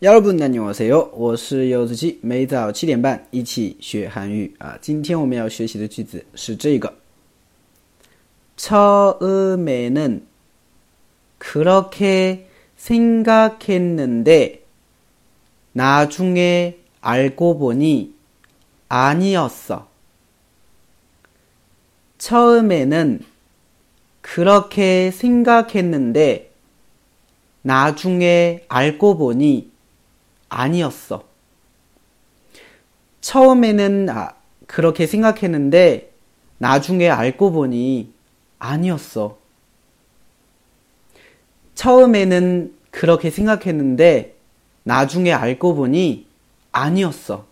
여러분안녕하세요，我是柚子鸡，每早七点半一起学韩语啊。今天我们要学习的句子是这个。처음에는그렇게생각했는데나중에알고보니아니었어처음에는그렇게생각했는데나중에알고보니 아니었어. 처음에는 아, 그렇게 생각했는데 나중에 알고 보니 아니었어. 처음에는 그렇게 생각했는데 나중에 알고 보니 아니었어.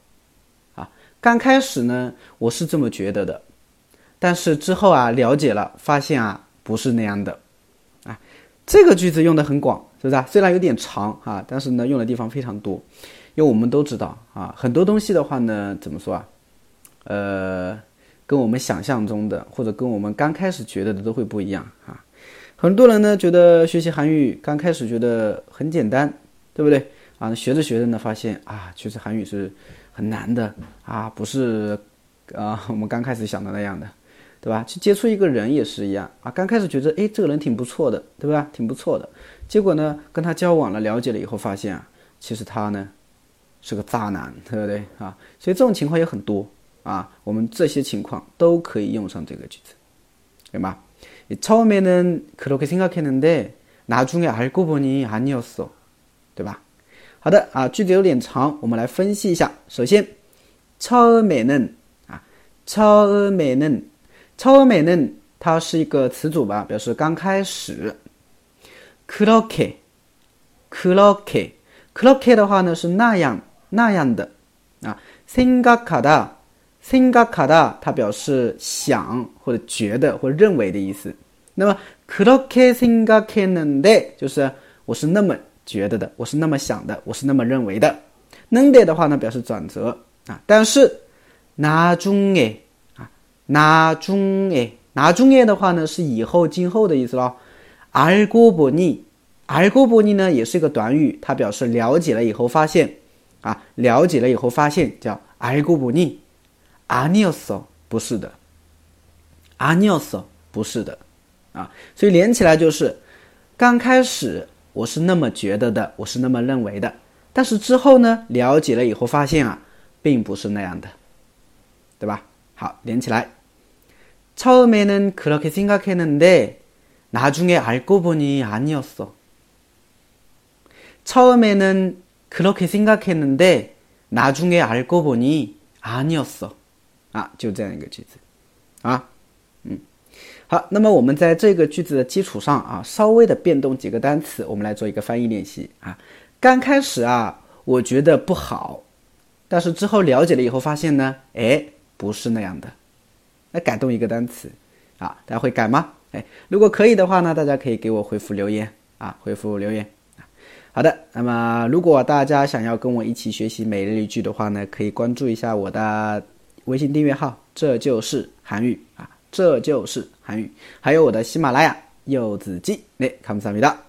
刚开始呢，我是这么觉得的，但是之后啊了解了，发现啊不是那样的啊。这个句子用的很广， 是不是啊？虽然有点长啊，但是呢，用的地方非常多。因为我们都知道啊，很多东西的话呢，怎么说啊？呃，跟我们想象中的或者跟我们刚开始觉得的都会不一样啊。很多人呢觉得学习韩语刚开始觉得很简单，对不对啊？学着学着呢，发现啊，其实韩语是很难的啊，不是啊我们刚开始想的那样的，对吧？去接触一个人也是一样啊，刚开始觉得哎这个人挺不错的，对吧？挺不错的。结果呢，跟他交往了，了解了以后，发现啊，其实他呢是个渣男，对不对啊？所以这种情况也很多啊。我们这些情况都可以用上这个句子，对吗？처음에는그렇게생각했는데나중에알고보니아니었 어， 对吧？好的啊，句子有点长，我们来分析一下。首先，처음에는啊，처음에는처음에는它是一个词组吧，表示刚开始。 그렇 게， 그렇 게， 그렇게的话呢是那样那样的啊。생각하 다， 생각하 다， 它表示想或者觉得或认为的意思。那么그렇게생각했는 데， 就是我是那么觉得的，我是那么想的，我是那么认为的。는데的话呢表示转折啊。但是나중 에， 啊，나중 에， 나중에的话呢是以后今后的意思咯。 알고보 니， 알고보니呢也是一个短语，它表示了解了以后发现，啊，了解了以后发现叫알고보 니， 아니었 어， 不是的，아니었 어， 不是的，啊，所以连起来就是，刚开始我是那么觉得的，我是那么认为的，但是之后呢，了解了以后发现啊，并不是那样的，对吧？好，连起来，처음에는그렇게생각했는 데。 나중에 알고 보니 아니었어. 처음에는 그렇게 생각했는데 나중에 알고 보니 아니었어. 啊，就这样一个句子。啊，那么我们在这个句子的基础上啊，稍微的变动几个单词，我们来做一个翻译练习啊。刚开始啊，我觉得不好，但是之后了解了以后发现呢，哎，不是那样的。那改动一个单词啊，大家会改吗？ 哎，如果可以的话呢，大家可以给我回复留言啊，回复留言。好的，那么如果大家想要跟我一起学习每日一句的话呢，可以关注一下我的微信订阅号，这就是韩语啊，这就是韩语，还有我的喜马拉雅柚子记，哎，看不三米的。